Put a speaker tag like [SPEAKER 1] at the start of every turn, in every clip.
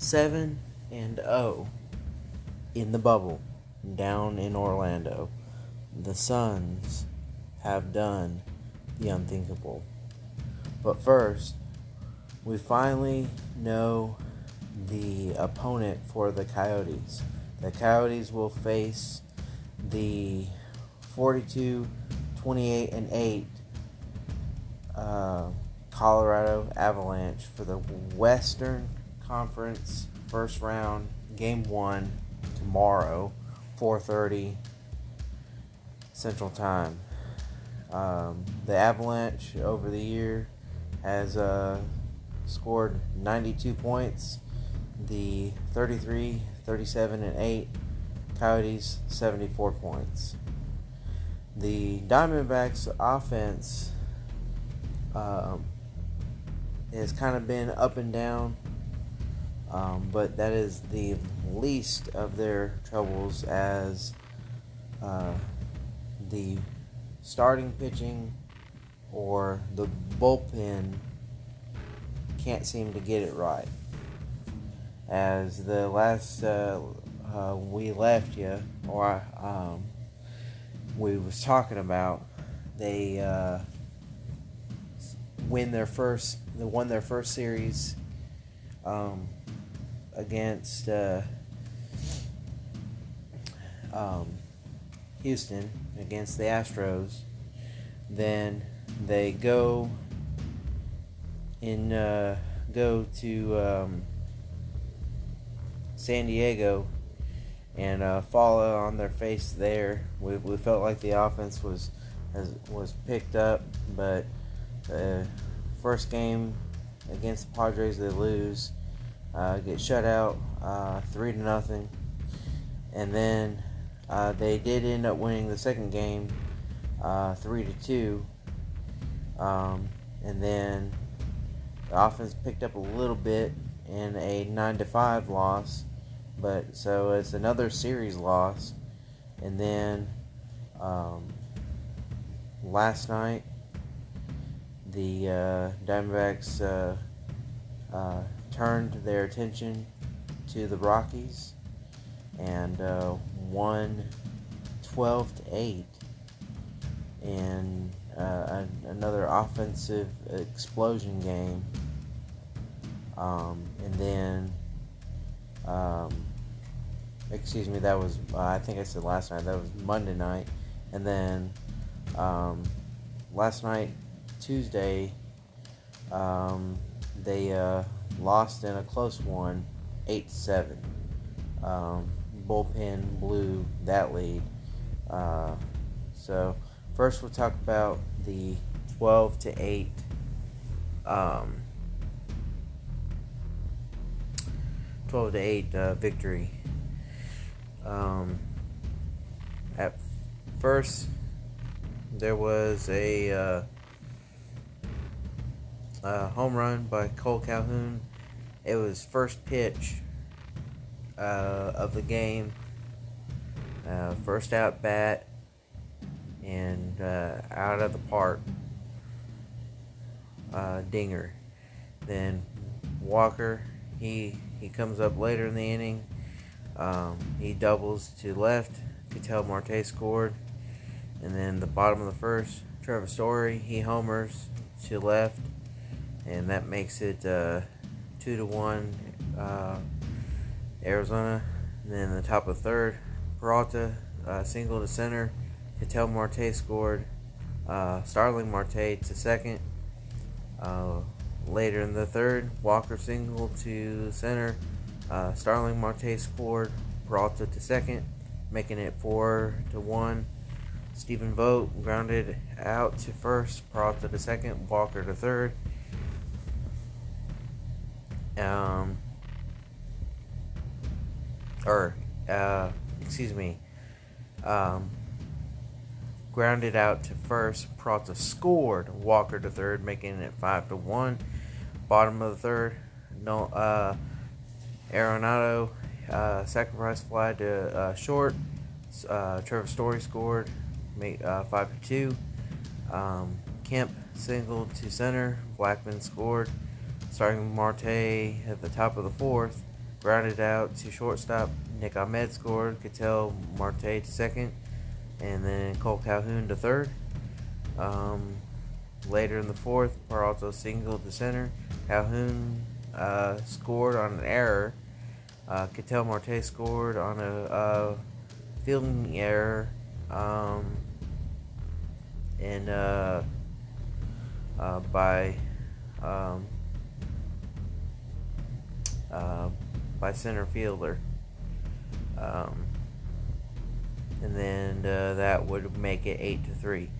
[SPEAKER 1] 7 and 0 in the bubble down in Orlando. The Suns have done the unthinkable. But first, we finally know the opponent for the Coyotes. The Coyotes will face the 42 28 and 8 uh, Colorado Avalanche for the Western Conference first round game 1 tomorrow 4:30 Central Time. Um, the Avalanche over the year has uh, scored 92 points. The 33, 37, and 8 Coyotes 74 points. The Diamondbacks offense um, has kind of been up and down, um, but that is the least of their troubles as uh, the starting pitching or the bullpen can't seem to get it right. As the last uh, uh, we left you, or um, we was talking about, they uh, win their first, they won their first series um, against uh, um, Houston against the Astros. Then they go in uh, go to um, San Diego and uh, fall on their face there. We, we felt like the offense was has, was picked up, but the first game against the Padres they lose, uh, get shut out uh, three to nothing, and then uh, they did end up winning the second game, uh, three to two. Um, and then the offense picked up a little bit in a nine to five loss, but so it's another series loss. And then um, last night, the uh, Diamondbacks uh, turned their attention to the Rockies and uh, won 12 to 8 in uh, another offensive explosion game. Um, and then, um, excuse me, that was, uh, I think I said last night, that was Monday night. And then um, last night, Tuesday, um, they uh, lost in a close one, 8 7. Um, bullpen blew that lead. Uh, so first we'll talk about the 12 to 8 um, 12 to 8 uh, victory. Um, at first, there was a, uh, a home run by Cole Calhoun. It was first pitch uh, of the game. Uh, first out bat and uh, out of the park. Uh, Dinger. Then Walker, he he comes up later in the inning. Um, he doubles to left. Ketel Marte scored. And then the bottom of the first, Trevor Story, he homers to left. And that makes it uh, 2 to 1 uh, Arizona. And then the top of third, Peralta uh, single to center. Ketel Marte scored. Uh, Starling Marte to second. Uh, later in the third, Walker single to center. Uh, Starling Marte scored. Peralta to second, making it four to one. Stephen Vogt grounded out to first. Peralta to second. Walker to third. Um, or uh, excuse me, um, grounded out to first. Peralta scored. Walker to third, making it five to one. Bottom of the third, no uh, Arenado uh, sacrifice fly to uh, short. Uh, Trevor Story scored, made uh, five to two. Um, Kemp singled to center. Blackmon scored. Starling Marte at the top of the fourth grounded out to shortstop. Nick Ahmed scored. Ketel Marte to second, and then Cole Calhoun to third. Um, later in the fourth, Peralta singled to center. Calhoun uh, scored on an error. Uh, Ketel Marte scored on a fielding error. Um, and uh, uh, by um, uh, by center fielder. Um, and then uh, that would make it eight to three.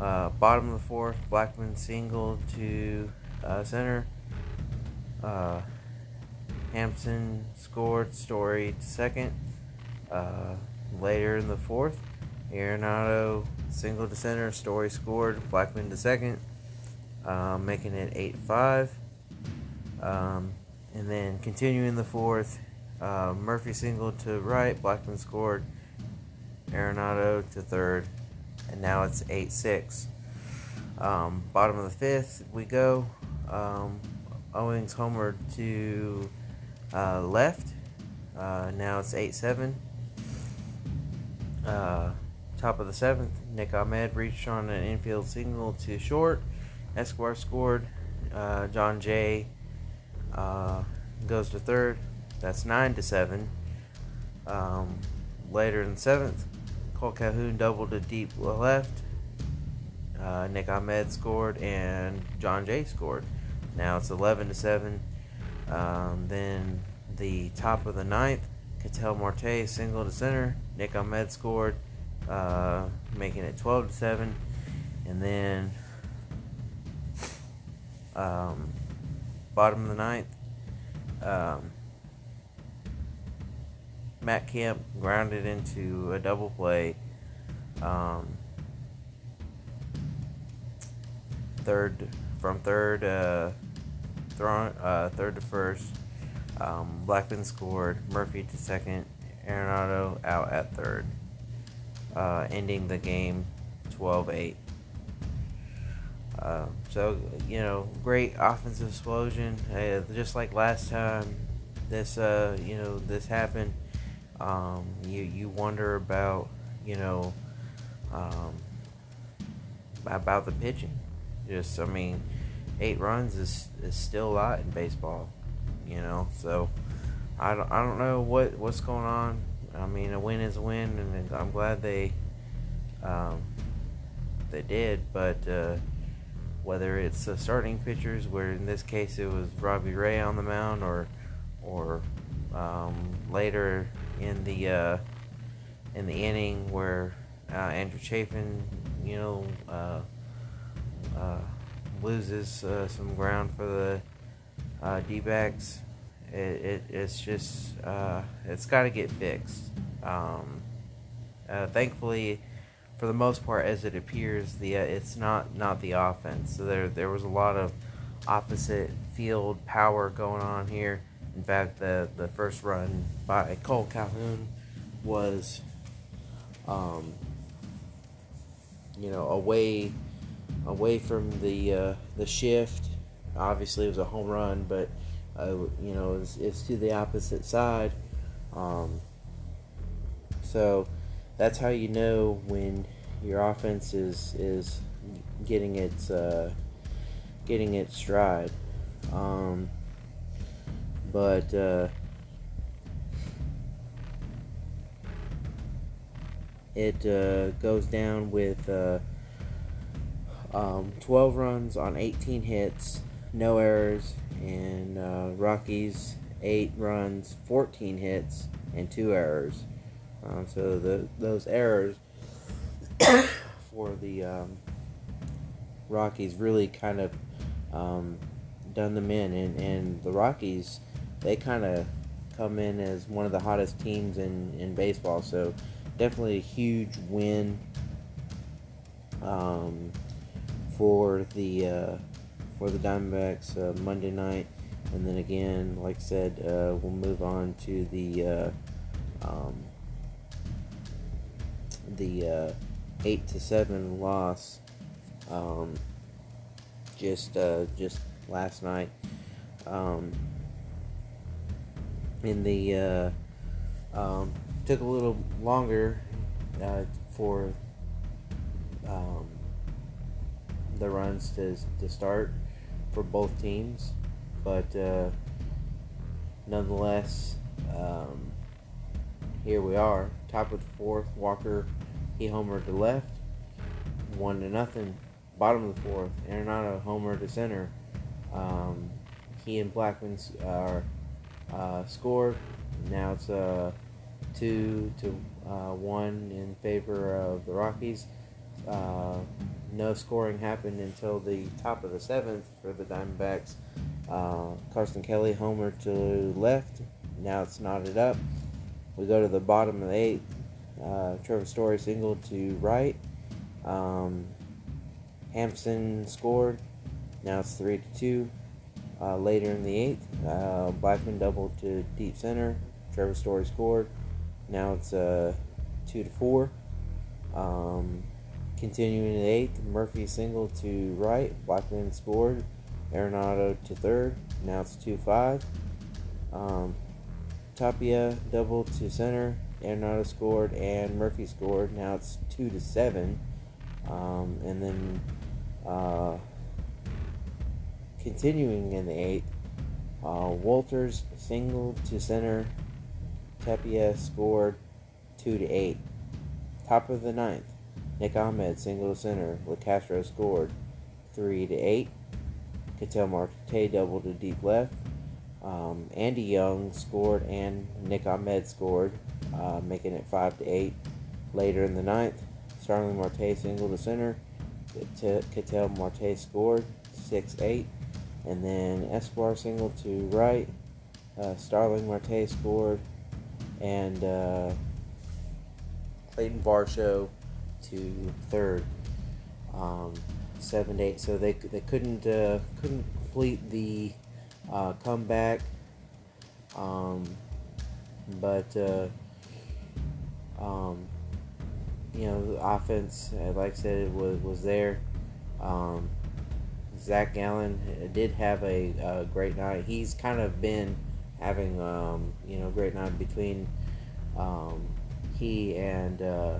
[SPEAKER 1] Uh, bottom of the fourth, Blackmon single to uh, center. Uh, Hampson scored. Story to second. Uh, later in the fourth, Arenado single to center. Story scored. Blackmon to second, making it eight five. Um, and then continuing the fourth, uh, Murphy single to right. Blackmon scored. Arenado to third, and now it's 8 6. Um, bottom of the fifth, we go. Um, Owings homer to uh, left. Uh, now it's 8 7. Uh, top of the seventh, Nick Ahmed reached on an infield single to short. Escobar scored. Uh, Jon Jay uh, goes to third. That's 9 to 7. Um, later in the seventh, Cole Calhoun doubled to deep left. Uh, Nick Ahmed scored and Jon Jay scored. Now it's 11 to 7. Um, then the top of the ninth, Ketel Marte single to center. Nick Ahmed scored, uh, making it 12 to 7. And then um, bottom of the ninth, um, Matt Kemp grounded into a double play. Um, third from third, uh, thrown, uh, third to first. Um, Blackmon scored. Murphy to second. Arenado out at third, uh, ending the game 12-8. Uh, so you know, great offensive explosion. Uh, just like last time, this uh, you know this happened. Um, you you wonder about you know um, about the pitching. Just I mean, eight runs is is still a lot in baseball. You know, so I don't I don't know what what's going on. I mean, a win is a win, and I'm glad they um, they did. But uh, whether it's the starting pitchers, where in this case it was Robbie Ray on the mound, or or um, later in the uh, in the inning where uh, Andrew Chafin, you know, uh, uh loses uh, some ground for the uh, D-backs. It, it, it's just it's got to get fixed. Um, thankfully, for the most part, as it appears, the it's not not the offense. So there there was a lot of opposite field power going on here. In fact, the the first run by Cole Calhoun was, um, you know, away away from the uh, the shift. Obviously, it was a home run, but uh, you know, it's, it's to the opposite side. Um, so that's how you know when your offense is is getting its uh, getting its stride. Um, but uh, it uh, goes down with uh, um, 12 runs on 18 hits, no errors, and uh, Rockies 8 runs, 14 hits, and 2 errors. Um, so the, those errors for the um, Rockies really kind of um, done them in, and, and the Rockies they kind of come in as one of the hottest teams in, in baseball. So definitely a huge win um, for the uh, for the Diamondbacks uh, Monday night, and then again, like I said, uh, we'll move on to the uh, um, the uh, eight to seven loss um, just uh, just last night. Um, in the uh, um, took a little longer uh, for um, the runs to, to start for both teams, but uh, nonetheless, um, here we are, top of the fourth. Walker, he homered to left, one to nothing. Bottom of the fourth, Arenado homer to center. Um, he and Blackmon are uh, scored. Now it's uh, two to uh, one in favor of the Rockies. Uh, no scoring happened until the top of the seventh for the Diamondbacks. Uh, Carson Kelly homer to left. Now it's knotted up. We go to the bottom of the eighth. Uh, Trevor Story single to right. Um, Hampson scored. Now it's three to two. Uh, later in the eighth, uh, Blackmon doubled to deep center. Trevor Story scored. Now it's uh, two to four. Um, continuing in the eighth, Murphy single to right. Blackmon scored. Arenado to third. Now it's two five. Um, Tapia double to center. Arenado scored and Murphy scored. Now it's two to seven. Um, and then uh, continuing in the eighth, uh, Wolters single to center. Tapia scored two to eight. Top of the ninth, Nick Ahmed single to center. Castro scored three to eight. Ketel Marte double to deep left. Um, Andy Young scored and Nick Ahmed scored, uh, making it five to eight. Later in the ninth, Starling Marte single to center. Ketel Marte scored six eight, and then Escobar single to right. Uh, Starling Marte scored, and uh, Clayton Varsho to third. Um, seven to eight. So they they couldn't uh, couldn't complete the uh, comeback. Um, but uh, um, you know, offense, uh, like I said, it was was there. Um, Zach Allen did have a, a, great night. He's kind of been having um, you know great night between um, he and uh,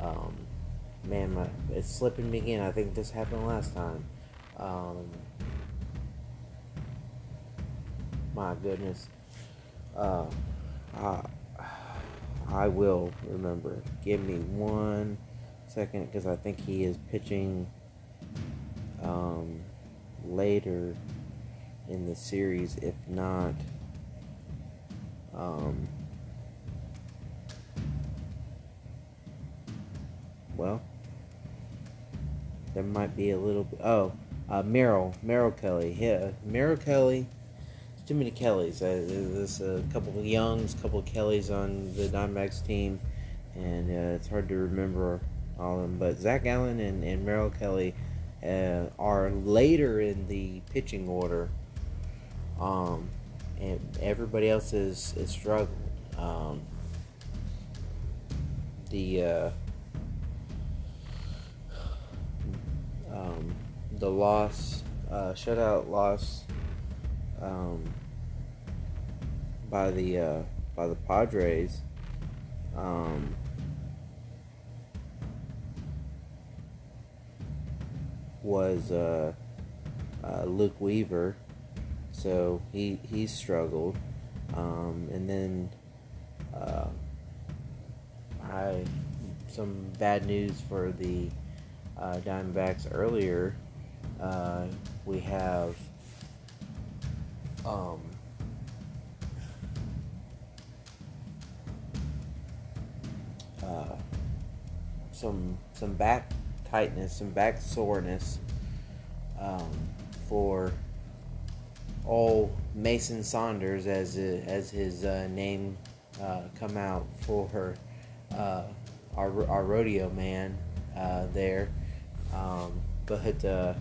[SPEAKER 1] um, man, my, it's slipping me again. I think this happened last time. Um, my goodness. Uh, I, I will remember. Give me one second because I think he is pitching um, later in the series, if not. Um, well, there might be a little. Oh, uh, Merrill, Merrill Kelly. Yeah, Merrill Kelly. Too many Kellys. Uh, there's a couple of Youngs, a couple of Kellys on the Diamondbacks team, and uh, it's hard to remember all of them. But Zach Allen and, and Merrill Kelly uh, are later in the pitching order, um, and everybody else is, is struggling. Um, the uh, um, the loss, uh, shutout loss um, by the uh, by the Padres. Um, was uh, uh, Luke Weaver, so he he struggled, um, and then uh, I some bad news for the uh, Diamondbacks earlier. Uh, we have um, uh, some some back tightness, some back soreness um, for old Mason Saunders as as his uh, name uh, come out for uh, our our rodeo man uh, there. Um, but uh,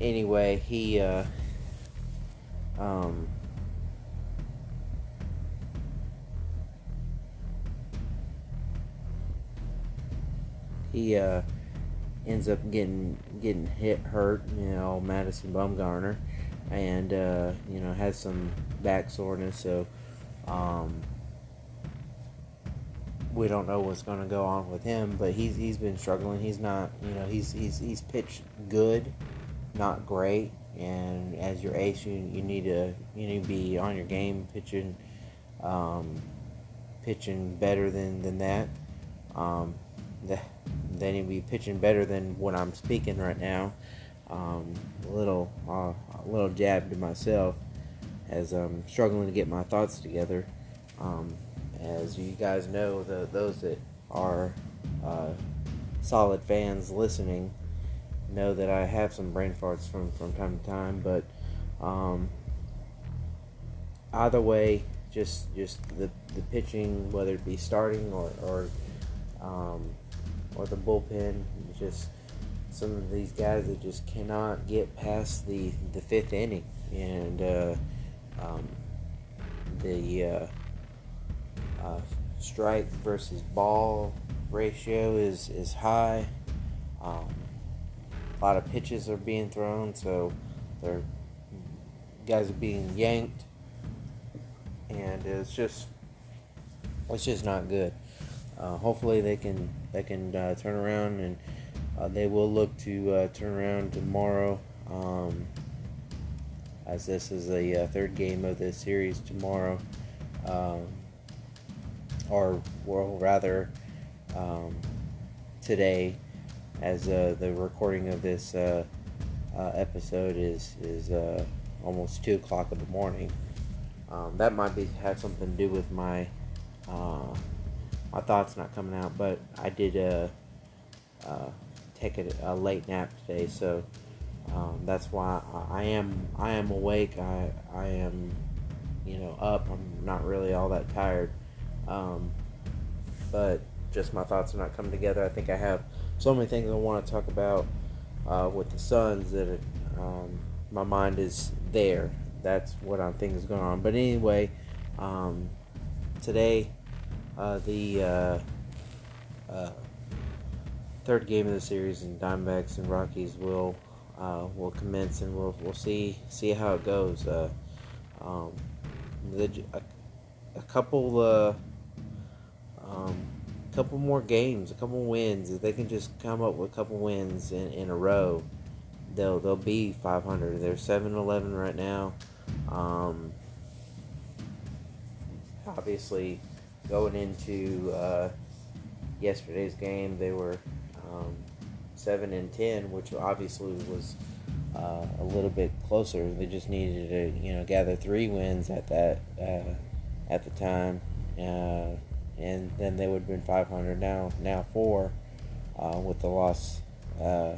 [SPEAKER 1] anyway, he uh, um, he uh, ends up getting getting hit hurt. You know, Madison Bumgarner. and uh, you know has some back soreness. So um, we don't know what's going to go on with him. But he's he's been struggling. He's not you know he's he's he's pitched good, not great. And as your ace, you, you need to you need to be on your game, pitching, um, pitching better than than that. Um, the, need to be pitching better than what I'm speaking right now. Um, a little uh, a little jab to myself as I'm struggling to get my thoughts together. Um, as you guys know, the, those that are uh, solid fans listening know that I have some brain farts from, from time to time, but um, either way, just just the, the pitching, whether it be starting or or, um, or the bullpen, just some of these guys that just cannot get past the, the fifth inning, and uh, um, the uh, uh, strike versus ball ratio is is high. Um, a lot of pitches are being thrown, so they're guys are being yanked, and it's just it's just not good. Uh, hopefully they can they can uh, turn around and uh, they will look to uh, turn around tomorrow. Um, as this is the uh, third game of the series tomorrow, um, or well, rather um, today, as uh, the recording of this uh, uh, episode is is uh, almost two o'clock in the morning. Um, that might be have something to do with my uh, my thoughts not coming out, but I did uh, take a, a, late nap today, so um, that's why I, I am I am awake. I I am you know up. I'm not really all that tired, um, but just my thoughts are not coming together. I think I have so many things I want to talk about uh, with the Suns that um, my mind is there. That's what I'm thinking is going on. But anyway, um, today uh, the uh, uh third game of the series in Diamondbacks and Rockies will uh, will commence, and we'll we'll see see how it goes. Uh, um, the, a, a couple uh, couple more games, a couple wins. If they can just come up with a couple wins in, in a row, they'll they'll be 500. They're 7-11 right now. Um, obviously, going into uh, yesterday's game, they were um, seven and ten, which obviously was uh, a little bit closer. They just needed to, you know, gather three wins at that uh, at the time, uh, and then they would have been 500. Now, now four uh, with the loss uh,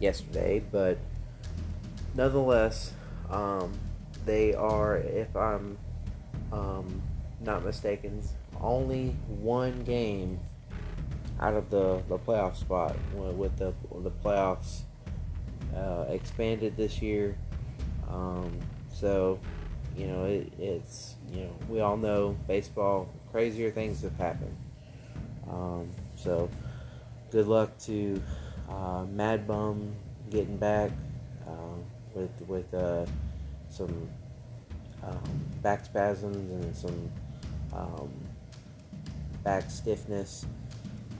[SPEAKER 1] yesterday, but nonetheless, um, they are, if I'm um, not mistaken, only one game out of the, the playoff spot with the the playoffs uh, expanded this year. Um, so, you know, it, it's you know we all know baseball crazier things have happened. Um, so, good luck to uh, Mad Bum getting back uh, with with uh, some um, back spasms and some um, back stiffness.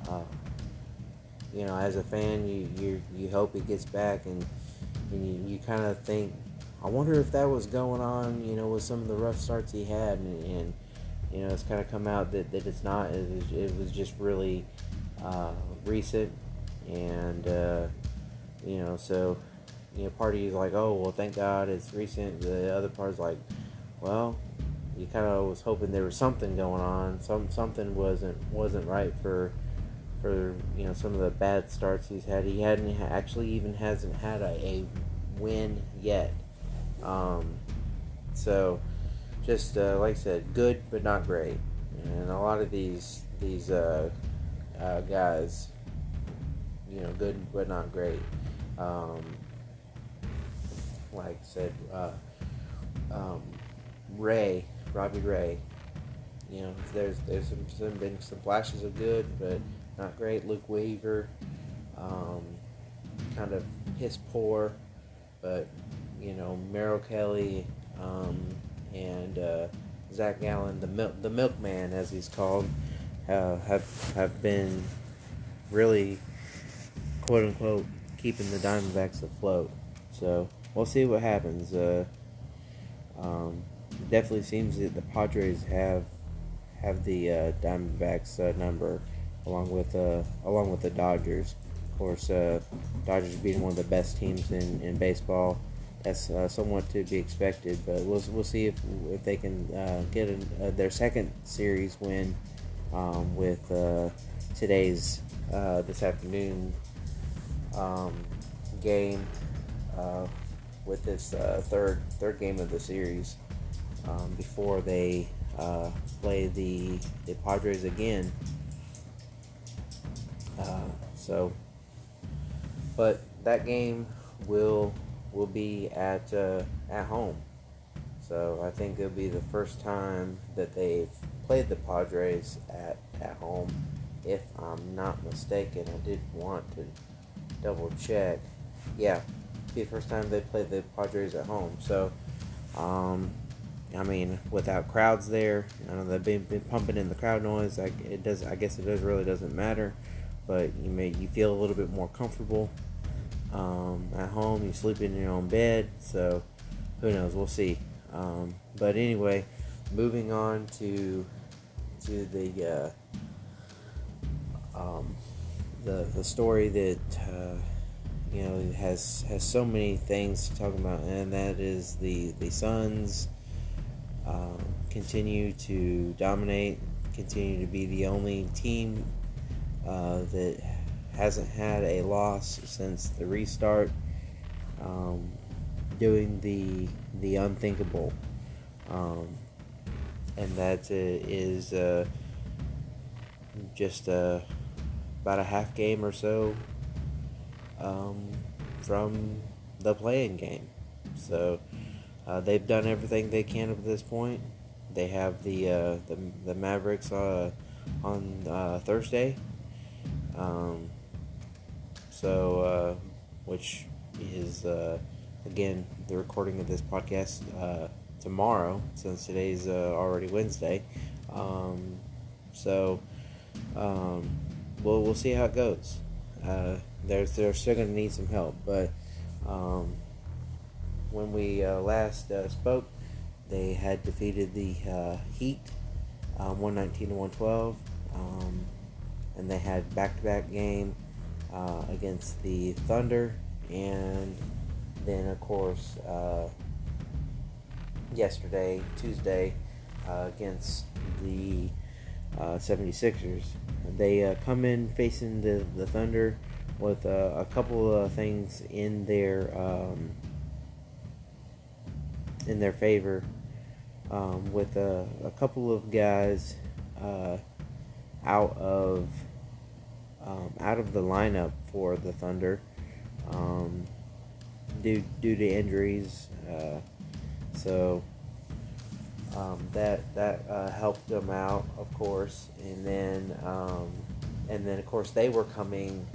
[SPEAKER 1] Uh, you know, as a fan, you you, you hope he gets back, and, and you, you kind of think, I wonder if that was going on, you know, with some of the rough starts he had, and, and you know, it's kind of come out that, that it's not. It was, it was just really uh, recent, and uh, you know, so you know, part of you is like, oh well, thank God it's recent. The other part is like, well, you kind of was hoping there was something going on. Some something wasn't wasn't right for for you know some of the bad starts he's had. He hadn't actually even hasn't had a, a win yet. Um, so just uh, like I said, good but not great. And a lot of these these uh, uh, guys, you know, good but not great. Um, like I said, uh, um, Ray, Robbie Ray. You know, there's there's some, some been some flashes of good, but not great. Luke Weaver, um, kind of piss poor, but you know Merrill Kelly um, and uh, Zach Allen, the the milkman as he's called, uh, have have been really quote unquote keeping the Diamondbacks afloat. So we'll see what happens. Uh, um, definitely seems that the Padres have have the uh, Diamondbacks uh, number along with uh, along with the Dodgers. Of course, uh, Dodgers being one of the best teams in, in baseball, that's uh, somewhat to be expected. But we'll, we'll see if if they can uh, get uh, their second series win um, with uh, today's uh, this afternoon um, game uh, with this third third game of the series um, before they play the the Padres again. So, but that game will will be at uh, at home. So I think it'll be the first time that they've played the Padres at at home. If I'm not mistaken, I did want to double check. Yeah, be the first time they played the Padres at home. So, um, I mean, without crowds there, I know they've been, been pumping in the crowd noise. I, it does. I guess it does really doesn't matter, but you may you feel a little bit more comfortable um, at home. You sleep in your own bed, so who knows? We'll see. Um, but anyway, moving on to to the uh, um, the the story that uh, you know has has so many things to talk about, and that is the the Suns um, continue to dominate, continue to be the only team uh, that hasn't had a loss since the restart, um, doing the the unthinkable, um, and that is uh, just uh, about a half game or so um, from the playing game. So uh, they've done everything they can up to this point. They have the uh, the, the Mavericks uh, on uh, Thursday. Um, so, uh, which is uh, again the recording of this podcast tomorrow, since today's already Wednesday. Um, so, um, we'll we'll see how it goes. they're they're still going to need some help, but um, when we uh, last uh, spoke, they had defeated the uh, Heat um, 119 to 112, um, and they had back-to-back game uh, against the Thunder, and then of course uh, yesterday, Tuesday, uh, against the 76ers. They come in facing the, the Thunder with a couple of things in their um, in their favor um, with a, a, couple of guys uh, out of um, out of the lineup for the Thunder um, due due to injuries. Uh, so um, that that uh, helped them out, of course, and then um, and then of course they were coming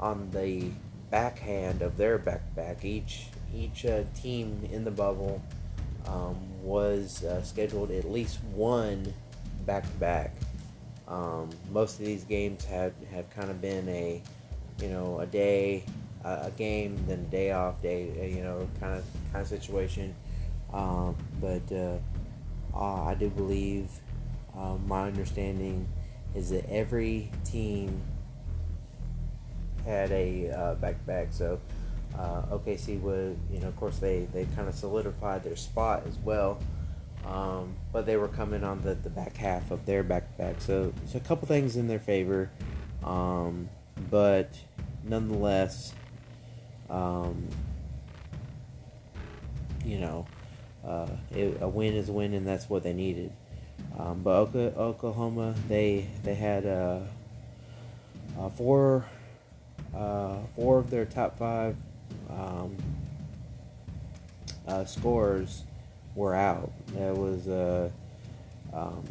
[SPEAKER 1] on the backhand of their back Each each uh, team in the bubble um, was uh, scheduled at least one back to back. Most of these games have, have kind of been a, you know, a day, a game, then a day off, day, uh, you know, kind of kind of situation. Um, but uh, uh, I do believe uh, my understanding is that every team had a back to back. So uh, OKC would, you know, of course they, they kind of solidified their spot as well. Um, but they were coming on the, the back half of their back to back. So there's a couple things in their favor. Um, but nonetheless, um, you know, uh, it, a win is a win, and that's what they needed. Um, but Oklahoma, they they had uh, uh, four uh, four of their top five um, uh, scores were out. That was a um,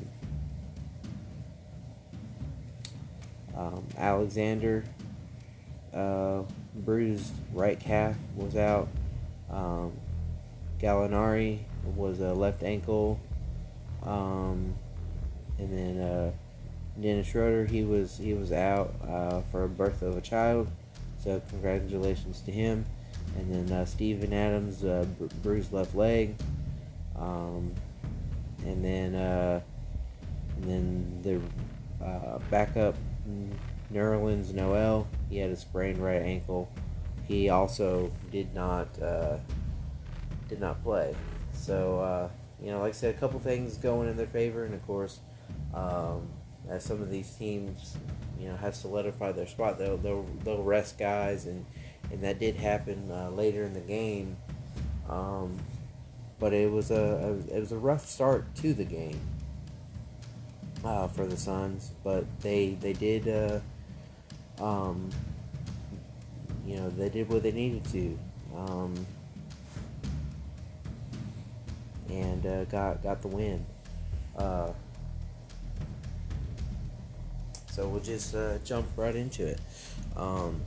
[SPEAKER 1] um, Alexander uh, bruised right calf was out. Um, Gallinari was a left ankle. Um, and then uh, Dennis Schroeder, he was he was out uh, for a birth of a child. So congratulations to him. And then uh, Steven Adams, uh, bruised left leg. Um, and then uh, and then the uh, backup Nerlens Noel, he had a sprained right ankle. He also did not uh, did not play. So uh, you know, like I said, a couple things going in their favor, and of course, um, as some of these teams, you know, have solidified their spot, they'll they'll, they'll rest guys, and and that did happen uh, later in the game. Um, but it was a, a, it was a rough start to the game uh, for the Suns, but they they did uh, um, you know they did what they needed to. Um, and uh, got got the win. Uh, so we'll just uh, jump right into it. Um,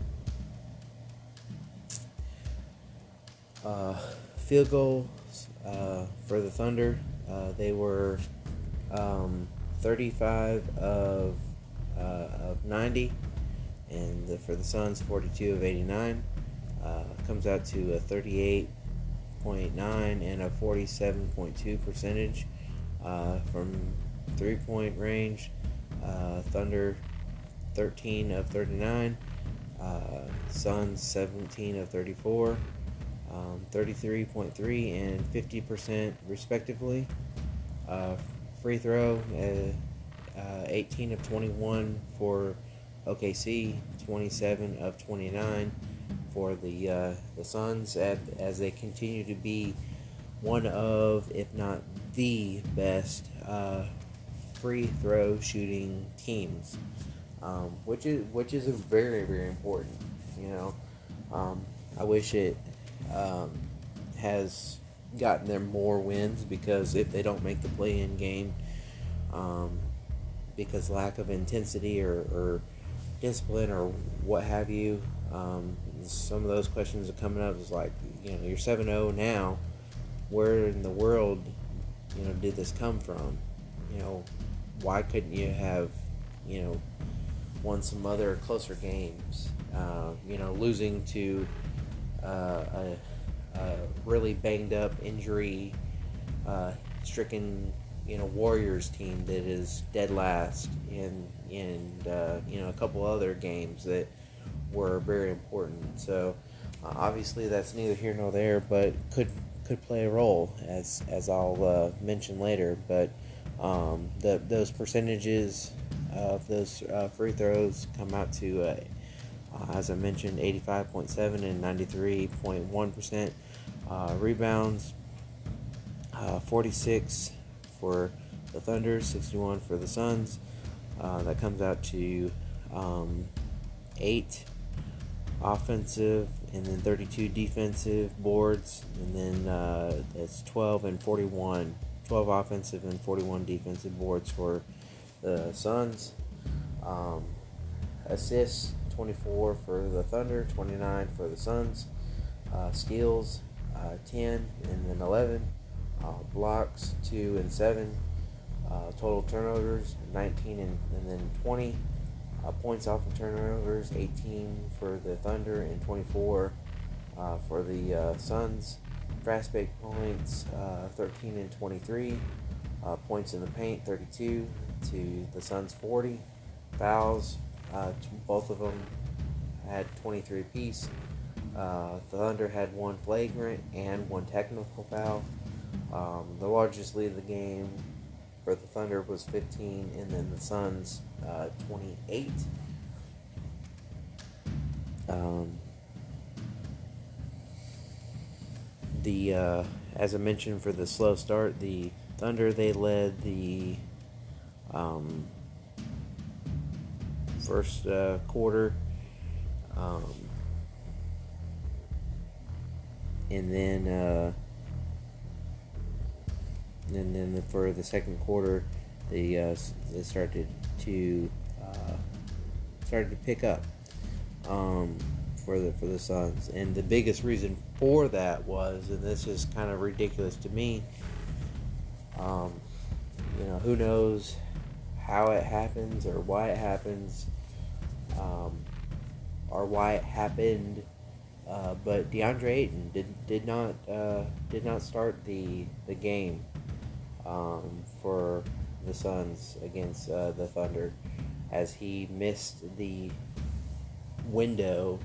[SPEAKER 1] uh, field goals uh, for the Thunder. Uh, they were um, 35 of of 90, and the, for the Suns, 42 of 89. comes out to a 38.9 and a 47.2 percentage uh, from three point range. Uh, Thunder 13 of 39, uh, Suns 17 of 34, um, 33.3 and 50% respectively. Uh, free throw uh, uh, 18 of 21 for OKC, 27 of 29 for the uh, the Suns as, as they continue to be one of, if not the best uh, free throw shooting teams, um, which is which is very very important. You know, um, I wish it um, has gotten them more wins because if they don't make the play-in game, um, because lack of intensity or, or discipline or what have you, um, some of those questions are coming up. Is like, you know, you're 7 0 now. Where in the world, you know, did this come from? You know, why couldn't you have, you know, won some other closer games? Uh, you know, losing to a, a, really banged up, injury uh, stricken, you know, Warriors team that is dead last, and and uh, you know a couple other games that were very important. So uh, obviously that's neither here nor there, but could could play a role as as I'll uh, mention later. But um, the those percentages of those uh, free throws come out to uh, as I mentioned, 85.7 and 93.1 percent uh, rebounds. Uh, 46 for the Thunder, 61 for the Suns. that comes out to um, eight offensive and then 32 defensive boards and then uh, it's 12 and 41 12 offensive and 41 defensive boards for the suns um, assists 24 for the thunder 29 for the suns uh, steals uh, 10 and then 11 uh, blocks 2 and 7 uh, total turnovers 19 and, and then 20 uh, points off of turnovers 18 for the Thunder and 24 uh, for the Suns. Fast break points uh, 13 and 23. Uh, points in the paint 32 to the Suns 40. Fouls, uh, both of them had 23 apiece. the Thunder had one flagrant and one technical foul. Um, the largest lead of the game for the Thunder was 15, and then the Suns uh, 28. Um, the uh, as I mentioned for the slow start, the Thunder they led the um, first uh, quarter, um, and then uh, and then for the second quarter, they uh, they started to uh, started to pick up. Um, for the for the Suns, and the biggest reason for that was, and this is kind of ridiculous to me. Um, you know, who knows how it happens or why it happens, um, or why it happened. Uh, but DeAndre Ayton did did not uh, did not start the the game um, for the Suns against uh, the Thunder, as he missed the window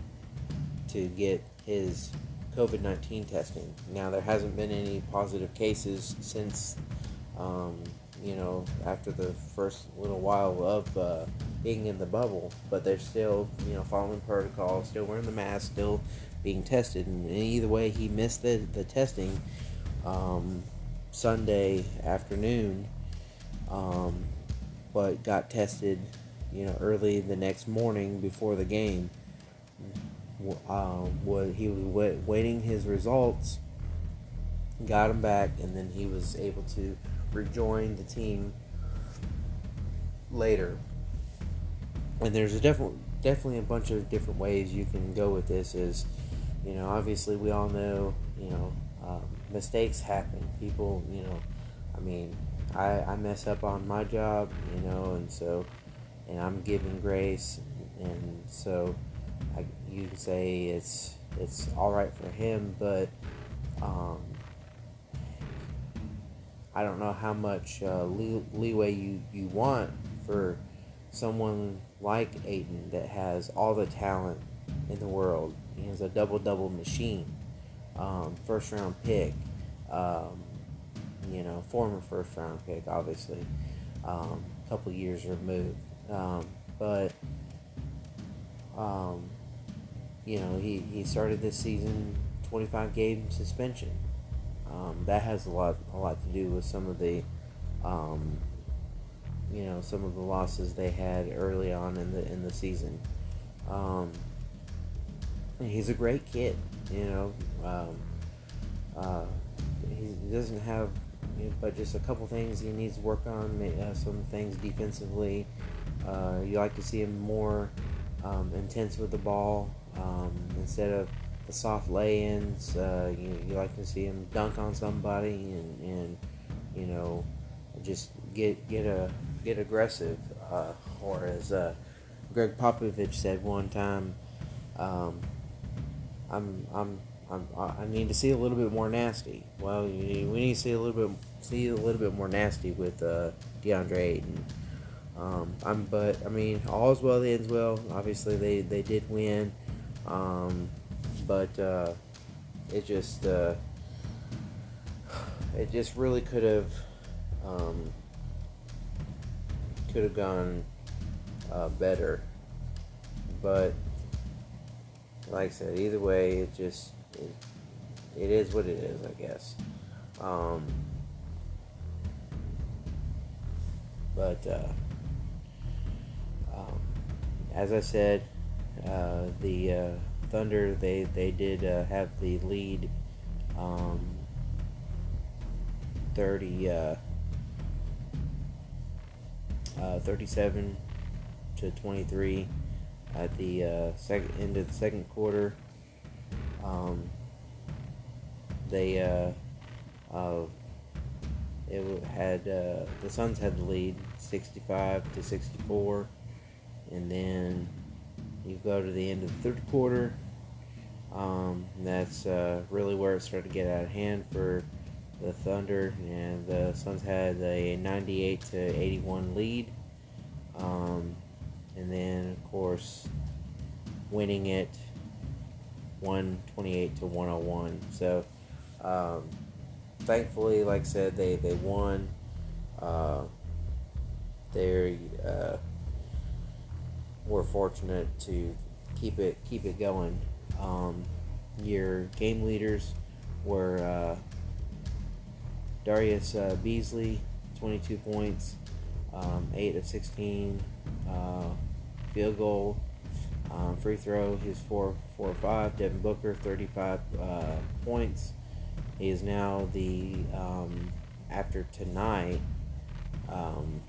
[SPEAKER 1] to get his COVID 19 testing. Now, there hasn't been any positive cases since, um, you know, after the first little while of uh, being in the bubble, but they're still, you know, following protocol, still wearing the mask, still being tested. And either way, he missed the, the testing um, Sunday afternoon, um, but got tested, you know, early the next morning before the game um, was he was waiting his results, got him back, and then he was able to rejoin the team later. And there's a definitely definitely a bunch of different ways you can go with this. Is you know obviously we all know you know um, mistakes happen. People you know I mean I I mess up on my job you know and so and I'm given grace and so I, you can say it's it's all right for him, but um, I don't know how much uh, lee- leeway you, you want for someone like Ayton that has all the talent in the world. He a double double machine, um, first round pick, um, you know, former first round pick, obviously, a um, couple years removed, um, but um, you know, he, he started this season 25 game suspension. Um, that has a lot a lot to do with some of the, um, you know, some of the losses they had early on in the in the season. Um, he's a great kid, you know. Um, uh, he doesn't have, you know, but just a couple things he needs to work on. Uh, some things defensively. Uh, you like to see him more um, intense with the ball um, instead of the soft lay-ins. Uh, you, you like to see him dunk on somebody and, and you know just get get a get aggressive. Uh, or as uh, Gregg Popovich said one time, um, I'm I'm I'm, i need to see a little bit more nasty. Well, we need to see a little bit see a little bit more nasty with uh, DeAndre Ayton. Um, I'm, but I mean, all's well that ends well. Obviously, they, they did win, um, but uh, it just uh, it just really could have um, could have gone uh, better. But like I said, either way, it just it, it is what it is, I guess. Um, but uh, as I said, uh, the uh, Thunder they they did uh, have the lead, um, thirty. Uh, uh, 37 to 23 at the uh, second end of the second quarter. Um, they uh, uh, it had uh, the Suns had the lead 65 to 64 and then you go to the end of the third quarter. Um, that's uh, really where it started to get out of hand for the Thunder, and the Suns had a 98 to 81 lead. Um, and then, of course, winning it 128 to 101. So, um, thankfully, like I said, they, they won. Uh, they're. Uh, were fortunate to keep it keep it going. Um, your game leaders were uh, Darius uh, Bazley, 22 points, um, 8 of 16, uh, field goal, um, free throw, he's 4 4 or 5. Devin Booker, 35 uh, points. He is now the, um, after tonight, um,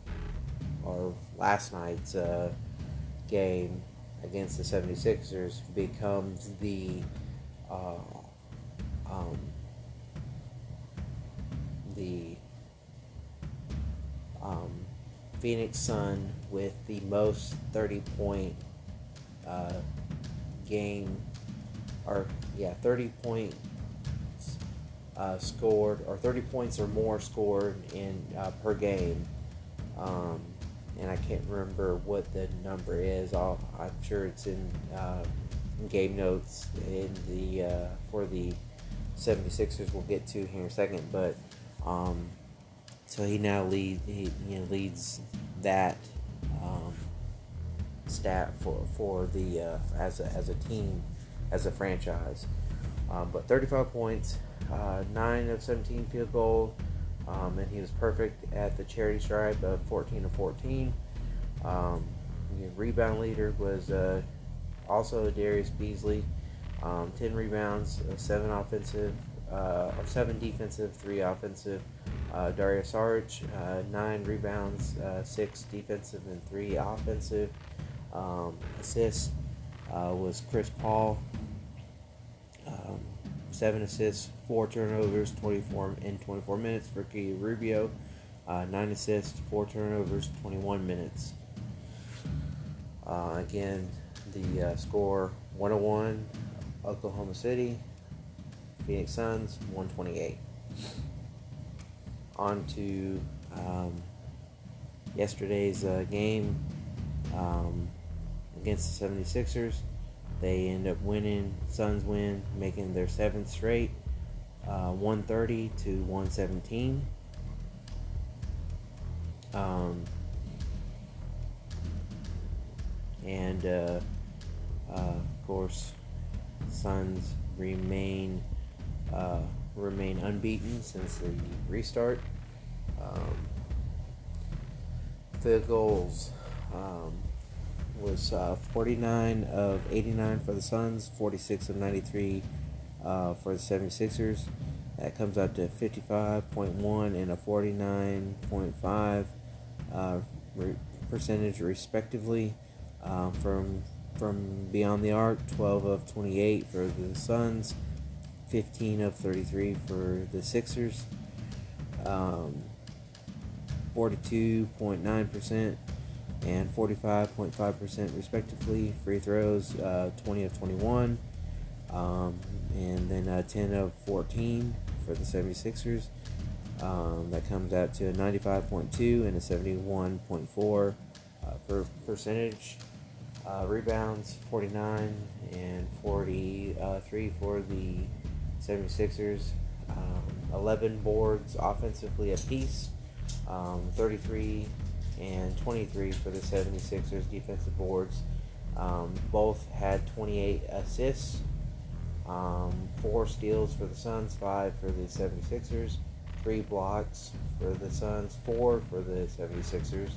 [SPEAKER 1] or last night's uh, game, against the 76ers becomes the uh, um, the um, Phoenix Sun with the most 30 point uh, game or yeah 30 points uh, scored or 30 points or more scored in uh, per game. Um, and I can't remember what the number is I'll, I'm sure it's in uh, game notes in the uh, for the 76ers we'll get to here in a second but um, so he now lead he you know leads that um, stat for for the uh, as a, as a team as a franchise. Um, but 35 points, uh, nine of 17 field goal, um, and he was perfect at the charity stripe of 14 of 14. Um, rebound leader was uh, also Darius Bazley, um, 10 rebounds, uh, seven offensive, uh, or seven defensive, three offensive. Uh, Dario uh, nine rebounds, uh, six defensive, and three offensive. Um, assists was Chris Paul, seven assists, four turnovers, 24 in 24 minutes for Ricky Rubio. Uh, nine assists, four turnovers, 21 minutes. Uh, again, the score 101, Oklahoma City, Phoenix Suns 128 on to um, yesterday's uh, game um, against the 76ers. They end up winning, Suns win, making their seventh straight, uh, 130 to 117. Um, and uh, uh, of course, Suns remain uh, remain unbeaten since the restart. Um, field goals um, was uh, 49 of 89 for the Suns, 46 of 93 uh, for the 76ers. That comes out to 55.1 and a 49.5 uh, re- percentage, respectively. Um, from from beyond the arc, 12 of 28 for the Suns, 15 of 33 for the Sixers. Um, 42.9% and 45.5% respectively. Free throws, uh, 20 of 21. Um, and then uh, 10 of 14 for the 76ers. Um, that comes out to a 95.2 and a 71.4 uh, per percentage. Uh, rebounds 49 and 43 for the 76ers. Um, 11 boards offensively apiece, um, 33 and 23 for the 76ers defensive boards. Um, both had 28 assists, um, 4 steals for the Suns, 5 for the 76ers, 3 blocks for the Suns, 4 for the 76ers.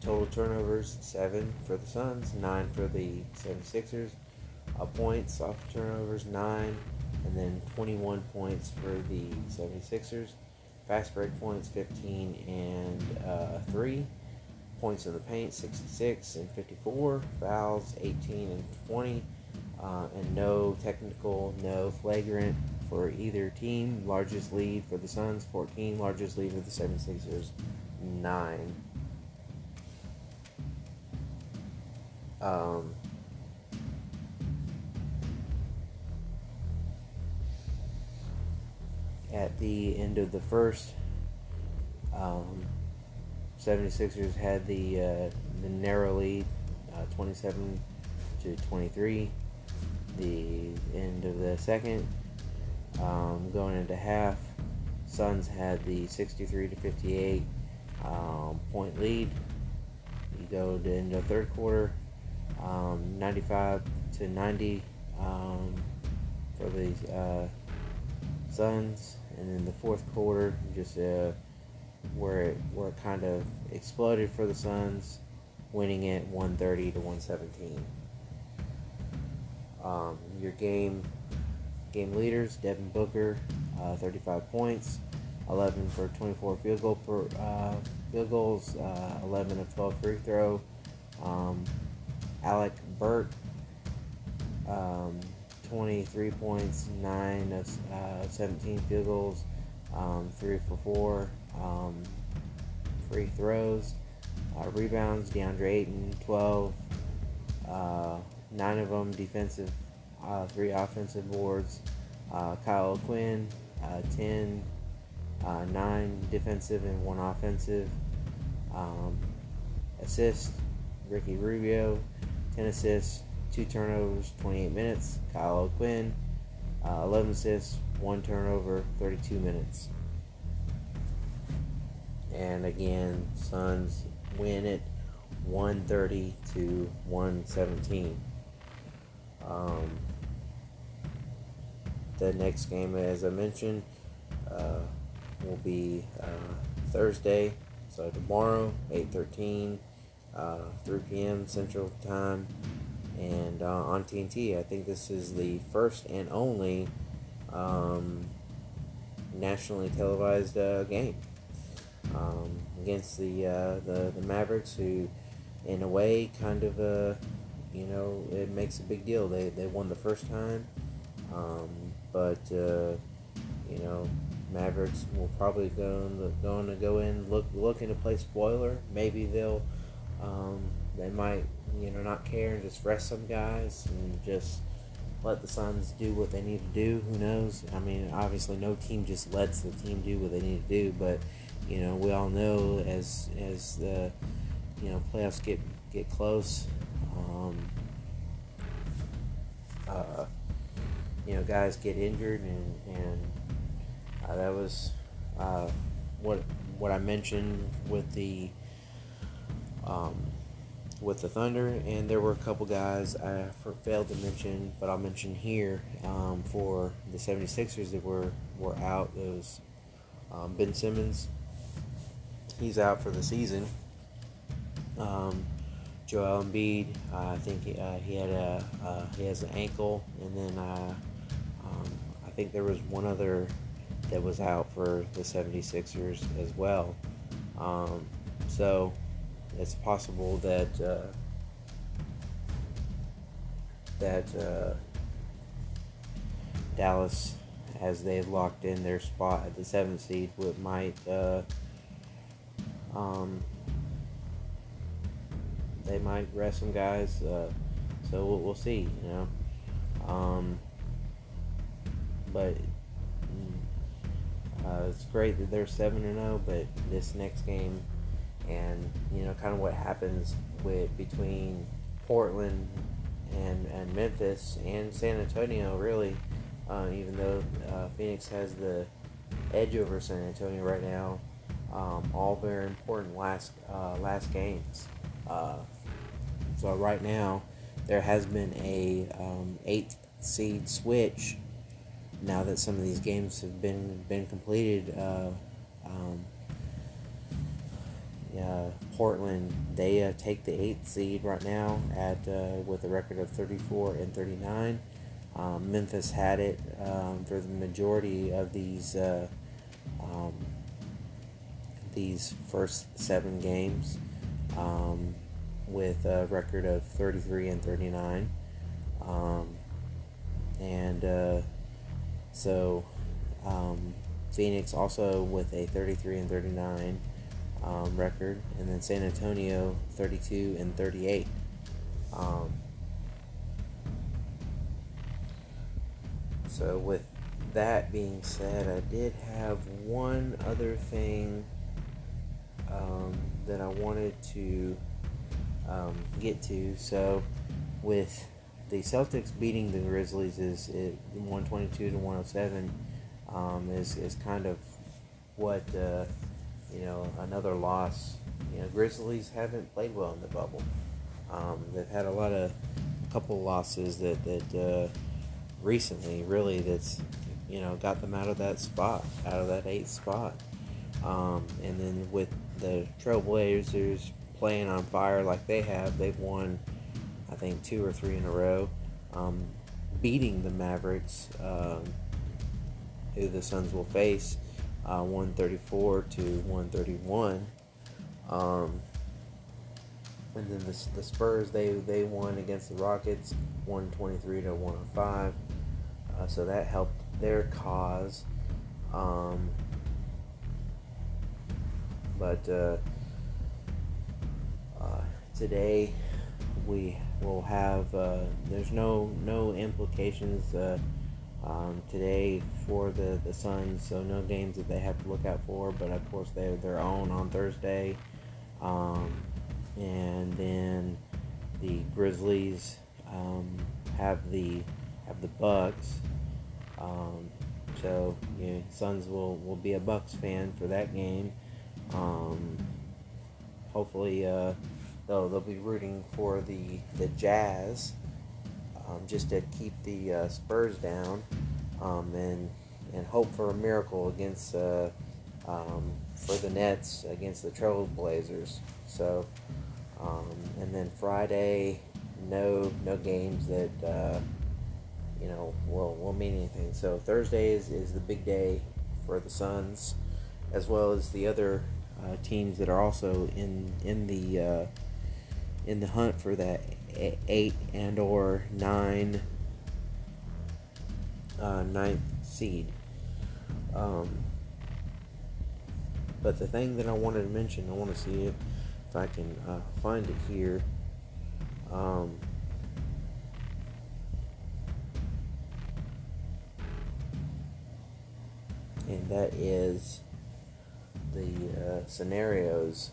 [SPEAKER 1] Total turnovers 7 for the Suns, 9 for the 76ers uh, points off turnovers, 9, and then 21 points for the 76ers. Fast break points, 15 and uh, 3. Points in the paint, 66 and 54. Fouls, 18 and 20. Uh, and no technical, no flagrant for either team. Largest lead for the Suns, 14. Largest lead for the 76ers, 9. Um, at the end of the first, um, 76ers had the uh, the narrow lead, uh, 27 to 23. The end of the second, um, going into half, Suns had the 63 to 58 um, point lead. You go to end of third quarter, um, 95 to 90 um, for the uh, Suns and then the fourth quarter just uh, where it where it kind of exploded for the Suns, winning it 130 to 117. Um, your game game leaders: Devin Booker, uh, 35 points, 11 for 24 field goal per uh, field goals, uh, 11 of 12 free throw. Um, Alec Burks, um, 23 points, 9 of uh, 17 field goals, um, 3 for 4 um, free throws. Uh, rebounds, DeAndre Ayton, 12, uh, 9 of them defensive, uh, 3 offensive boards. Uh, Kyle Quinn, uh, 10, 9 defensive and 1 offensive. Um, assist, Ricky Rubio, 10 assists, 2 turnovers, 28 minutes. Kyle O'Quinn, uh, 11 assists, 1 turnover, 32 minutes. And again, Suns win it 130 to 117. Um, the next game, as I mentioned, uh, will be uh, Thursday, so tomorrow, 8:13 uh, 3 p.m. Central Time, and uh, on TNT. I think this is the first and only um, nationally televised uh, game um, against the, uh, the the Mavericks, who, in a way, kind of uh, you know, it makes a big deal. They they won the first time, um, but uh, you know. Mavericks will probably go going to go in look looking to play spoiler. Maybe they'll um, they might, you know, not care and just rest some guys and just let the Suns do what they need to do. Who knows? I mean, obviously, no team just lets the team do what they need to do, but you know, we all know as as the you know playoffs get get close, um, uh, you know, guys get injured, and and uh, that was uh, what what I mentioned with the um, with the Thunder, and there were a couple guys I failed to mention, but I'll mention here um, for the 76ers that were, were out. Those um, Ben Simmons, he's out for the season. Um, Joel Embiid, uh, I think he, uh, he had a uh, he has an ankle, and then uh, um, I think there was one other that was out for the 76ers as well. Um, so it's possible that uh, that uh, Dallas, as they've locked in their spot at the seventh seed, would might uh, um, they might rest some guys. Uh, so we'll, we'll, see, you know. Um, but mm, uh, it's great that they're seven and zero. Oh, but this next game and you know kind of what happens with between Portland and and Memphis and San Antonio really uh, even though uh, Phoenix has the edge over San Antonio right now um, all very important last uh, last games. Uh, so right now there has been a um, eight seed switch now that some of these games have been been completed uh, um, uh, Portland, they uh, take the eighth seed right now at uh, with a record of 34 and 39. Um, Memphis had it um, for the majority of these uh, um, these first seven games um, with a record of 33 and 39. Um, and uh, so um, Phoenix also with a 33 and 39 um, record, and then San Antonio 32 and 38. Um, so with that being said, I did have one other thing um, that I wanted to um, get to. So with the Celtics beating the Grizzlies is it, 122 to 107 um, is is kind of what uh, you know, another loss. You know, Grizzlies haven't played well in the bubble. Um, they've had a lot of, couple losses that that uh, recently really that's, you know, got them out of that spot, out of that eighth spot. Um, and then with the Trailblazers playing on fire like they have, they've won, I think, two or three in a row, um, beating the Mavericks, um, who the Suns will face uh, 134 to 131. Um, And then the, the Spurs, they, they won against the Rockets, 123 to 105. Uh, so that helped their cause. Um, but uh, uh, today we will have uh, there's no no implications uh, um, today for the the Suns, so no games that they have to look out for. But of course they have their own on Thursday, um, and then the Grizzlies um, have the have the Bucks. Um, so you know, Suns will, will be a Bucks fan for that game. Um, hopefully, uh, they'll they'll be rooting for the the Jazz, just to keep the uh, Spurs down, um, and and hope for a miracle against uh, um, for the Nets against the Trailblazers. So, um, and then Friday, no no games that uh, you know will will mean anything. So Thursday is, is the big day for the Suns, as well as the other uh, teams that are also in in the uh, in the hunt for that eight and or nine uh, ninth seed. Um, but the thing that I wanted to mention, I want to see if, if I can uh, find it here. Um, and that is the uh, scenarios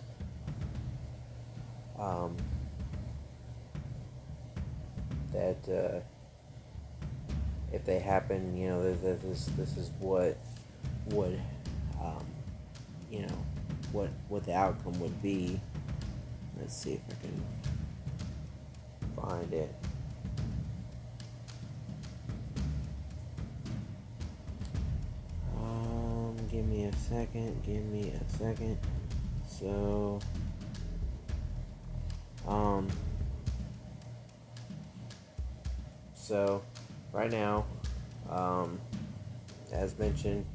[SPEAKER 1] um, that uh, if they happen, you know, this this, this is what would um, you know what what the outcome would be. Let's see if I can find it. Um, give me a second. Give me a second. So, um, so right now, um, as mentioned,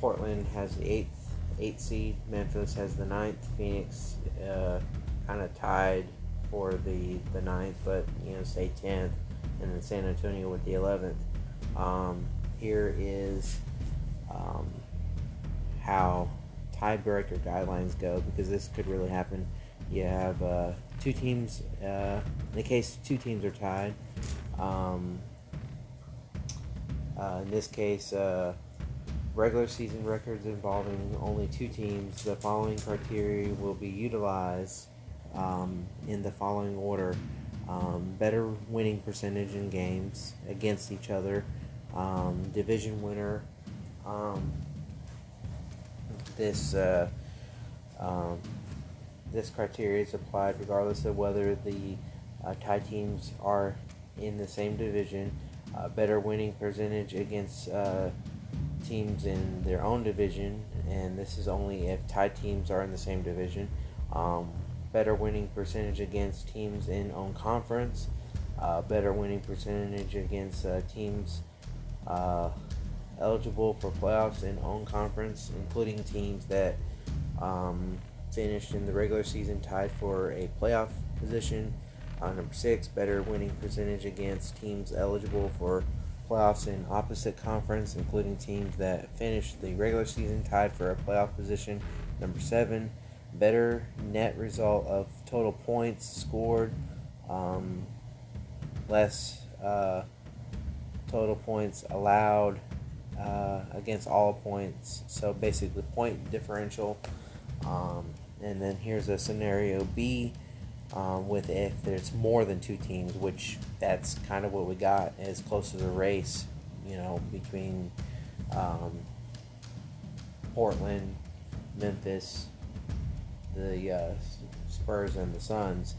[SPEAKER 1] Portland has the eighth eighth seed. Memphis has the ninth. Phoenix uh, kind of tied for the the ninth, but you know, say tenth, and then San Antonio with the eleventh. Um, here is um, how tiebreaker guidelines go because this could really happen. You have uh, two teams. Uh, in the case two teams are tied. Um, uh, in this case, uh, regular season records involving only two teams. The following criteria will be utilized um, in the following order: um, better winning percentage in games against each other, um, division winner. Um, this uh, um, this criteria is applied regardless of whether the uh, tie teams are in the same division. Uh, better winning percentage against uh, teams in their own division, and this is only if tie teams are in the same division. Um, better winning percentage against teams in own conference. Uh, better winning percentage against uh, teams uh, eligible for playoffs in own conference, including teams that um, finished in the regular season tied for a playoff position. Uh, number six, better winning percentage against teams eligible for playoffs in opposite conference, including teams that finished the regular season tied for a playoff position. Number seven, better net result of total points scored, um, less uh, total points allowed uh, against all points. So basically, point differential. Um, and then here's a scenario B um, with if there's more than two teams, which that's kind of what we got as close to the race, you know, between um, Portland, Memphis, the uh, Spurs, and the Suns.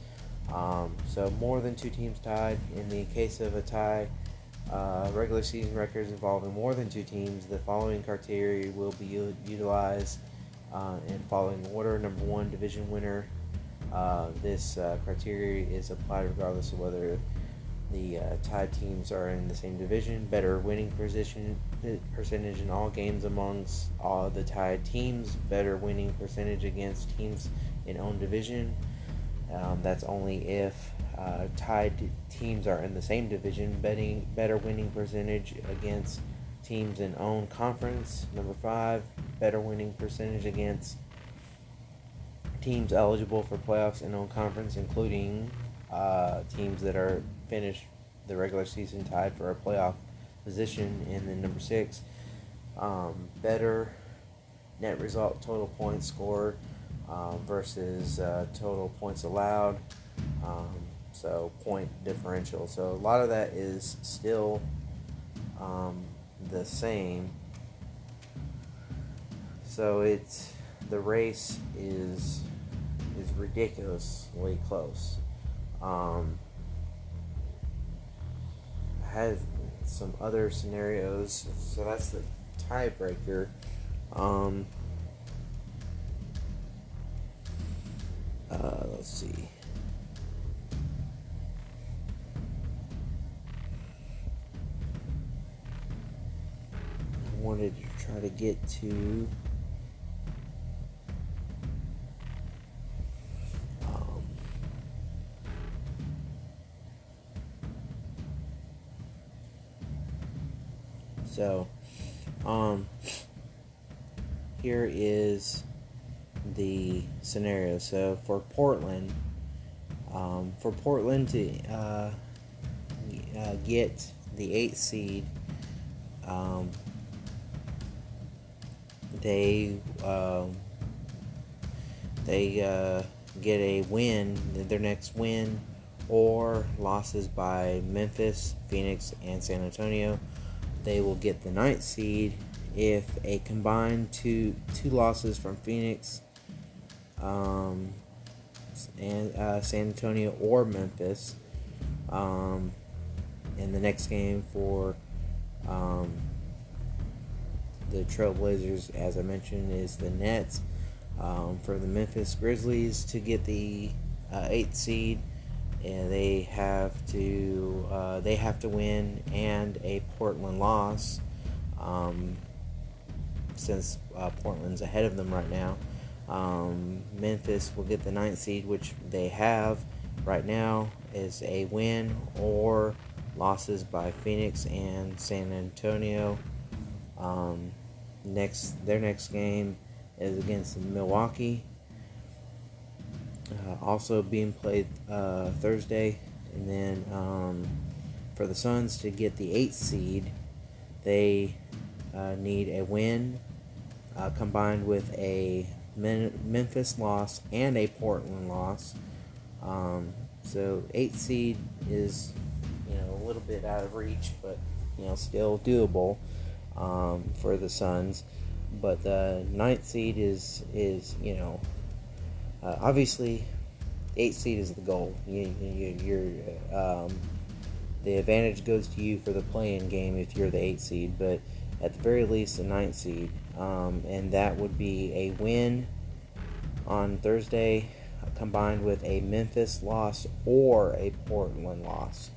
[SPEAKER 1] Um, so more than two teams tied. In the case of a tie, uh, regular season records involving more than two teams, the following criteria will be u- utilized uh, in following order. Number one, division winner. Uh, this uh, criteria is applied regardless of whether the uh, tied teams are in the same division. Better winning position percentage in all games amongst all the tied teams. Better winning percentage against teams in own division. Um, that's only if uh, tied teams are in the same division, betting better winning percentage against teams in own conference. Number five, better winning percentage against teams eligible for playoffs in own conference, including uh, teams that are finished the regular season tied for a playoff position. And then number six, um, better net result total points scored um, versus uh, total points allowed. Um, so point differential. So a lot of that is still um, the same. So it's the race is is ridiculously close. Um, has some other scenarios. So that's the tiebreaker. Um, uh, let's see. I wanted to try to get to. So, um, here is the scenario. So for Portland, um, for Portland to uh, uh, get the eighth seed, um, they um, they uh, get a win, their next win, or losses by Memphis, Phoenix, and San Antonio. They will get the ninth seed if a combined two two losses from Phoenix, um, and uh, San Antonio or Memphis, um, in the next game for um, the Trailblazers, as I mentioned, is the Nets. Um, for the Memphis Grizzlies to get the uh, eighth seed, and they have to uh, they have to win and a Portland loss. Um, since uh, Portland's ahead of them right now. Um, Memphis will get the ninth seed, which they have right now, is a win or losses by Phoenix and San Antonio. Um, next, their next game is against Milwaukee. Uh, also being played uh, Thursday, and then um, for the Suns to get the eighth seed, they uh, need a win uh, combined with a Memphis loss and a Portland loss. Um, so eighth seed is you know a little bit out of reach, but you know still doable um, for the Suns. But the ninth seed is is you know uh, obviously eighth seed is the goal. You, you, um, the advantage goes to you for the playing game if you're the eighth seed, but at the very least the ninth seed, um, and that would be a win on Thursday combined with a Memphis loss or a Portland loss.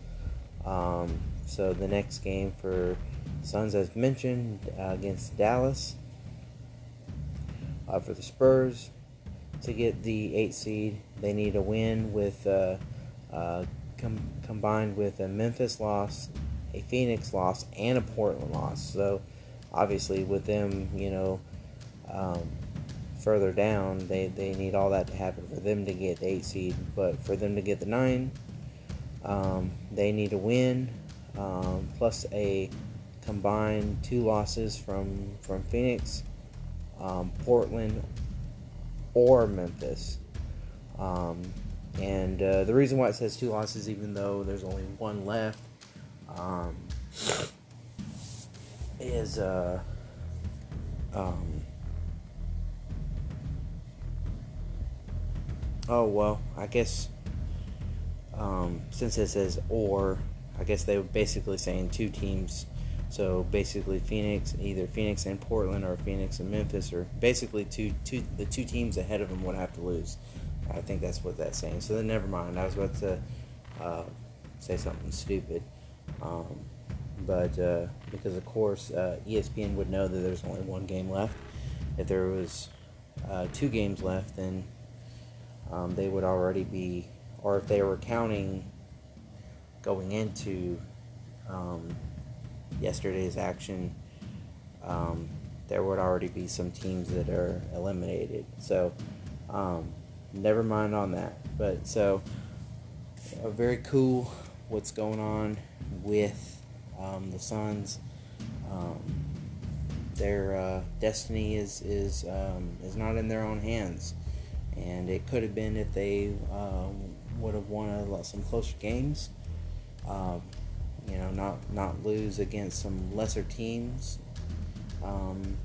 [SPEAKER 1] Um, so the next game for Suns, as mentioned, uh, against Dallas. Uh, for the Spurs to get the eight seed, they need a win with uh, uh com- combined with a Memphis loss, a Phoenix loss, and a Portland loss. So obviously, with them, you know. Um, further down, they, they need all that to happen for them to get the eight seed. But for them to get the nine, um, they need a win um, plus a combined two losses from from Phoenix, um, Portland, or Memphis. Um, and uh, the reason why it says two losses, even though there's only one left, um, is uh, um, Oh well, I guess um, since it says or, I guess they were basically saying two teams. So basically, Phoenix, either Phoenix and Portland, or Phoenix and Memphis, or basically two, two, the two teams ahead of them would have to lose. I think that's what that's saying. So then, never mind. I was about to uh, say something stupid, um, but uh, because of course uh, ESPN would know that there's only one game left. If there was uh, two games left, then um, they would already be, or if they were counting going into um, yesterday's action, um, there would already be some teams that are eliminated. So, um, never mind on that. But so, uh, very cool what's going on with um, the Suns. Um, their uh, destiny is is um, is not in their own hands, and it could have been if they um, would have won a, some closer games. You know, not not lose against some lesser teams. Um,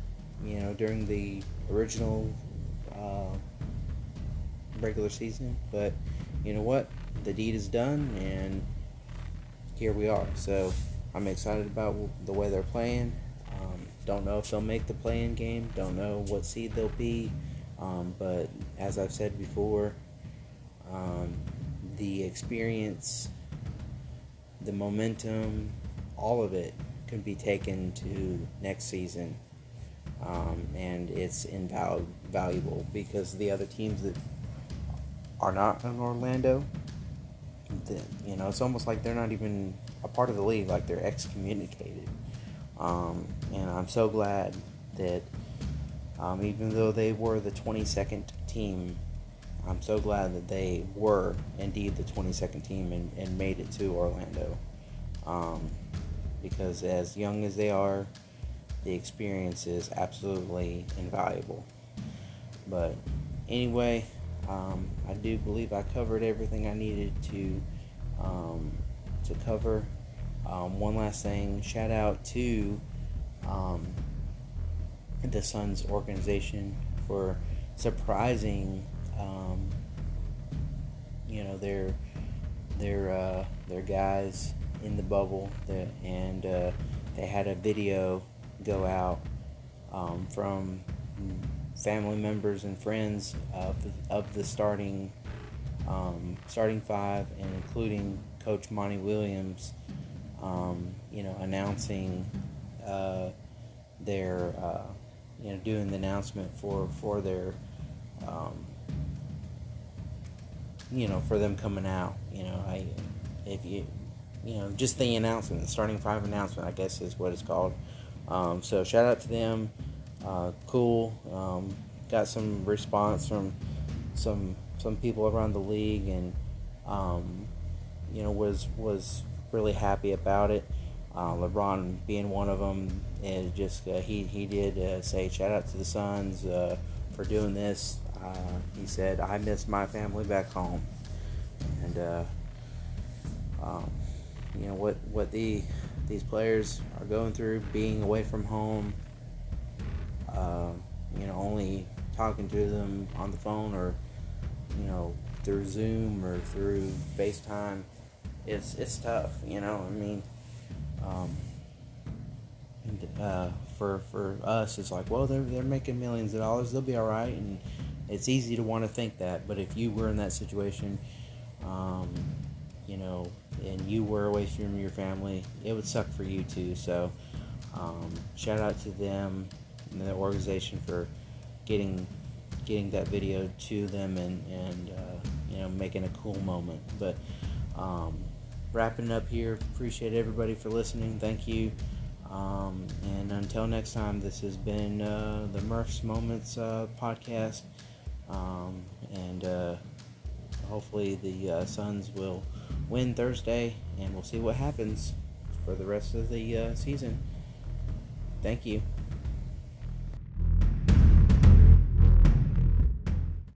[SPEAKER 1] you know, during the original uh, regular season, but you know what? The deed is done, and here we are. So I'm excited about the way they're playing. Um, don't know if they'll make the play-in game. Don't know what seed they'll be. Um, but as I've said before, um, the experience, the momentum, all of it can be taken to next season. Um, and it's invaluable because the other teams that are not in Orlando, the, you know, it's almost like they're not even a part of the league, like they're excommunicated. Um, and I'm so glad that um, even though they were the 22nd team, I'm so glad that they were indeed the 22nd team and, and made it to Orlando. Um, because as young as they are, the experience is absolutely invaluable. But anyway, um, I do believe I covered everything I needed to um, to cover. Um, one last thing, shout out to um, the Suns organization for surprising, um, you know, they're they're uh, their guys in the bubble, that, and uh, they had a video go out um, from family members and friends of the, of the starting um, starting five, and including Coach Monty Williams, um, you know, announcing uh, their, uh, you know, doing the announcement for for their, um, you know, for them coming out. You know, I if you, you know, just the announcement, starting five announcement, I guess is what it's called. Um, so shout out to them. Uh, cool. Um, got some response from some some people around the league, and um, you know was was really happy about it. Uh, LeBron being one of them, and just uh, he he did uh, say shout out to the Suns uh, for doing this. Uh, he said I miss my family back home, and um, you know what what the these players are going through, being away from home. Uh, you know, only talking to them on the phone or you know through Zoom or through FaceTime. It's it's tough. You know, I mean, um, and, uh, for for us, it's like, well, they're they're making millions of dollars. They'll be all right, and it's easy to want to think that. But if you were in that situation, um, you know, and you were away from your family, it would suck for you too. So, um, shout out to them and the organization for getting getting that video to them and and uh, you know making a cool moment. But um, wrapping up here, appreciate everybody for listening. Thank you. Um, and until next time, this has been uh, the Murph's Moments uh, podcast. Um, and uh, hopefully the uh, Suns will win Thursday, and we'll see what happens for the rest of the uh, season. Thank you.